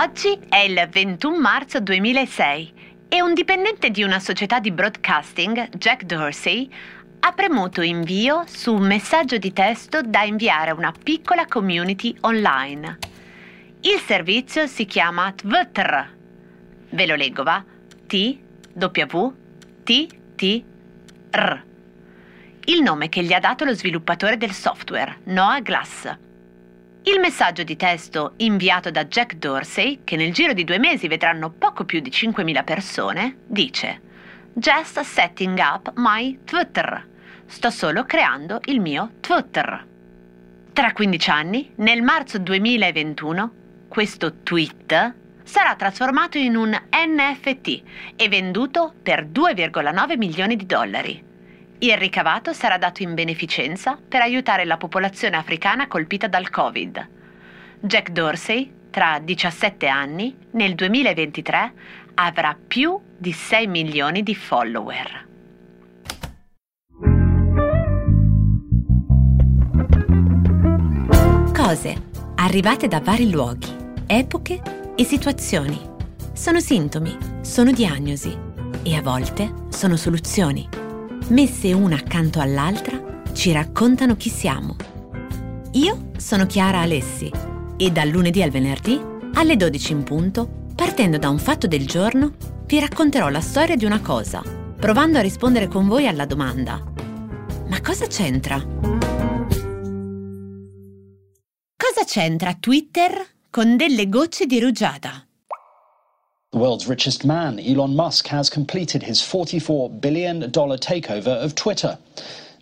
Oggi è il 21 marzo 2006 e un dipendente di una società di broadcasting, Jack Dorsey, ha premuto invio su un messaggio di testo da inviare a una piccola community online. Il servizio si chiama Twitter. Ve lo leggo, va? T W T T R. Il nome che gli ha dato lo sviluppatore del software, Noah Glass. Il messaggio di testo inviato da Jack Dorsey, che nel giro di due mesi vedranno poco più di 5.000 persone, dice Just setting up my Twitter. Sto solo creando il mio Twitter. Tra 15 anni, nel marzo 2021, questo tweet sarà trasformato in un NFT e venduto per 2,9 milioni di dollari. Il ricavato sarà dato in beneficenza per aiutare la popolazione africana colpita dal Covid. Jack Dorsey, tra 17 anni, nel 2023, avrà più di 6 milioni di follower. Cose arrivate da vari luoghi, epoche e situazioni. Sono sintomi, sono diagnosi e a volte sono soluzioni messe una accanto all'altra, ci raccontano chi siamo. Io sono Chiara Alessi e dal lunedì al venerdì, alle 12 in punto, partendo da un fatto del giorno, vi racconterò la storia di una cosa, provando a rispondere con voi alla domanda. Ma cosa c'entra? Cosa c'entra Twitter con delle gocce di rugiada? The world's richest man, Elon Musk, has completed his $44 billion takeover of Twitter.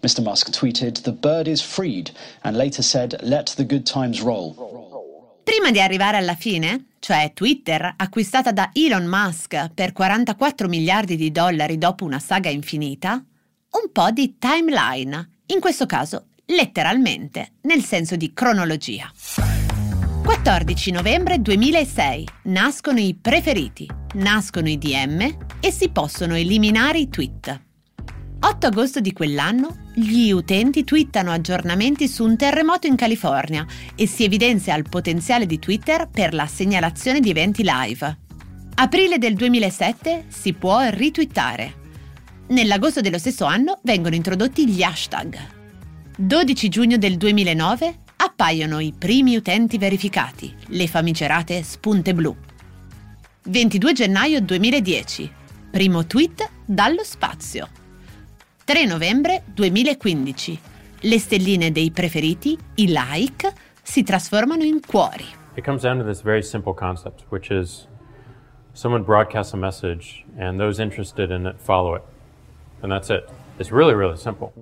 Mr. Musk tweeted, The bird is freed, and later said, Let the good times roll. Prima di arrivare alla fine, cioè Twitter, acquistata da Elon Musk per 44 miliardi di dollari dopo una saga infinita, un po' di timeline, in questo caso letteralmente, nel senso di cronologia. 14 novembre 2006 nascono i preferiti, nascono i DM e si possono eliminare i tweet. 8 agosto di quell'anno gli utenti twittano aggiornamenti su un terremoto in California e si evidenzia il potenziale di Twitter per la segnalazione di eventi live. Aprile del 2007 si può ritwittare. Nell'agosto dello stesso anno vengono introdotti gli hashtag. 12 giugno del 2009 appaiono i primi utenti verificati, le famigerate spunte blu. 22 gennaio 2010. Primo tweet dallo spazio. 3 novembre 2015. Le stelline dei preferiti, i like, si trasformano in cuori. It comes down to this very simple concept, which is someone broadcasts a message and those interested in it follow it. And that's it. It's really, really simple.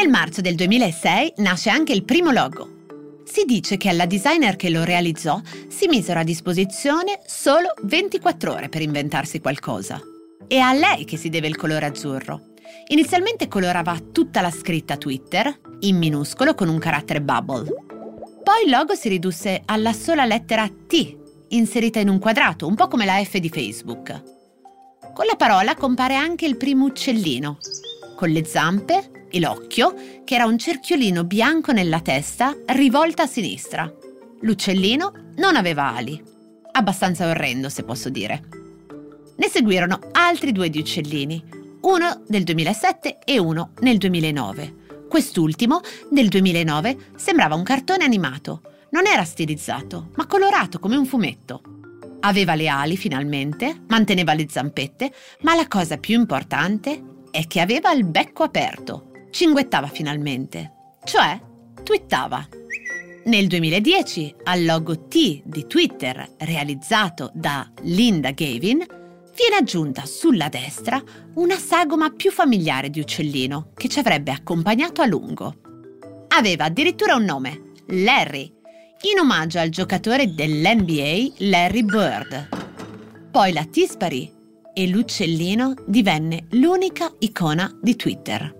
Nel marzo del 2006 nasce anche il primo logo. Si dice che alla designer che lo realizzò si misero a disposizione solo 24 ore per inventarsi qualcosa. È a lei che si deve il colore azzurro. Inizialmente colorava tutta la scritta Twitter, in minuscolo con un carattere bubble. Poi il logo si ridusse alla sola lettera T, inserita in un quadrato, un po' come la F di Facebook. Con la parola compare anche il primo uccellino, con le zampe e l'occhio, che era un cerchiolino bianco nella testa rivolta a sinistra. L'uccellino non aveva ali. Abbastanza orrendo, se posso dire. Ne seguirono altri due di uccellini, uno nel 2007 e uno nel 2009. Quest'ultimo, nel 2009, sembrava un cartone animato. Non era stilizzato, ma colorato come un fumetto. Aveva le ali finalmente, manteneva le zampette, ma la cosa più importante è che aveva il becco aperto cinguettava finalmente, cioè twittava. Nel 2010, al logo T di Twitter realizzato da Linda Gavin, viene aggiunta sulla destra una sagoma più familiare di uccellino che ci avrebbe accompagnato a lungo. Aveva addirittura un nome, Larry, in omaggio al giocatore dell'NBA Larry Bird. Poi la T sparì e l'uccellino divenne l'unica icona di Twitter.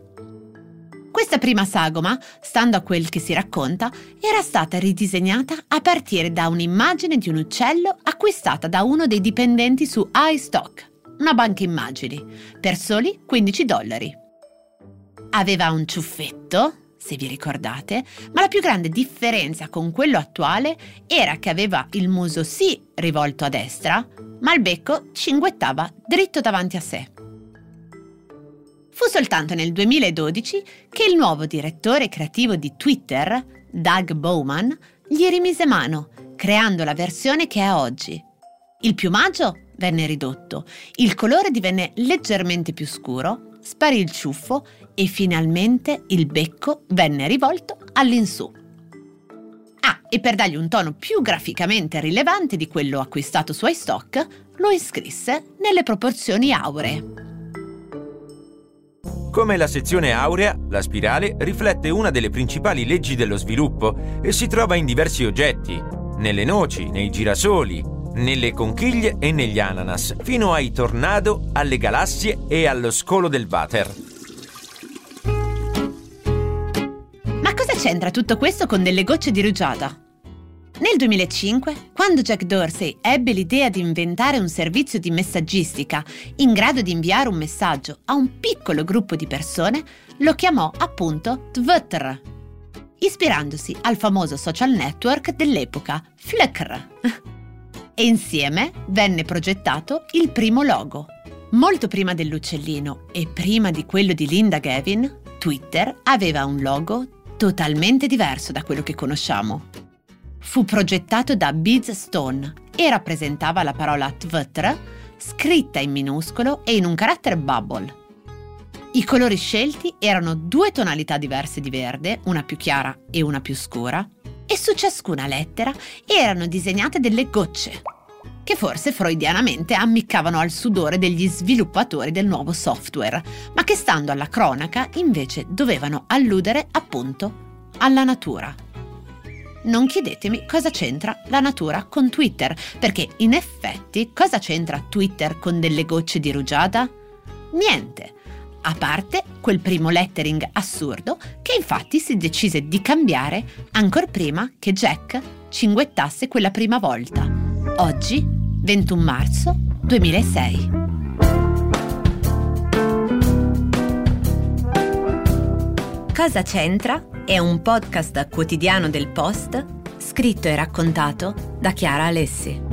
Questa prima sagoma, stando a quel che si racconta, era stata ridisegnata a partire da un'immagine di un uccello acquistata da uno dei dipendenti su iStock, una banca immagini, per soli 15 dollari. Aveva un ciuffetto, se vi ricordate, ma la più grande differenza con quello attuale era che aveva il muso sì rivolto a destra, ma il becco cinguettava dritto davanti a sé. Fu soltanto nel 2012 che il nuovo direttore creativo di Twitter, Doug Bowman, gli rimise mano, creando la versione che è oggi. Il piumaggio venne ridotto, il colore divenne leggermente più scuro, sparì il ciuffo e finalmente il becco venne rivolto all'insù. Ah, e per dargli un tono più graficamente rilevante di quello acquistato su iStock, lo iscrisse nelle proporzioni auree. Come la sezione aurea, la spirale riflette una delle principali leggi dello sviluppo e si trova in diversi oggetti, nelle noci, nei girasoli, nelle conchiglie e negli ananas, fino ai tornado, alle galassie e allo scolo del water. Ma cosa c'entra tutto questo con delle gocce di rugiada? Nel 2005, quando Jack Dorsey ebbe l'idea di inventare un servizio di messaggistica in grado di inviare un messaggio a un piccolo gruppo di persone, lo chiamò appunto Twitter, ispirandosi al famoso social network dell'epoca, Flickr. e insieme venne progettato il primo logo. Molto prima dell'uccellino e prima di quello di Linda Gavin, Twitter aveva un logo totalmente diverso da quello che conosciamo. Fu progettato da Biz Stone e rappresentava la parola Twitter scritta in minuscolo e in un carattere bubble. I colori scelti erano due tonalità diverse di verde, una più chiara e una più scura, e su ciascuna lettera erano disegnate delle gocce, che forse freudianamente ammiccavano al sudore degli sviluppatori del nuovo software, ma che stando alla cronaca invece dovevano alludere appunto alla natura. Non chiedetemi cosa c'entra la natura con Twitter, perché in effetti cosa c'entra Twitter con delle gocce di rugiada? Niente, a parte quel primo lettering assurdo che infatti si decise di cambiare ancora prima che Jack cinguettasse quella prima volta. Oggi, 21 marzo 2006. Cosa c'entra? È un podcast quotidiano del Post scritto e raccontato da Chiara Alessi.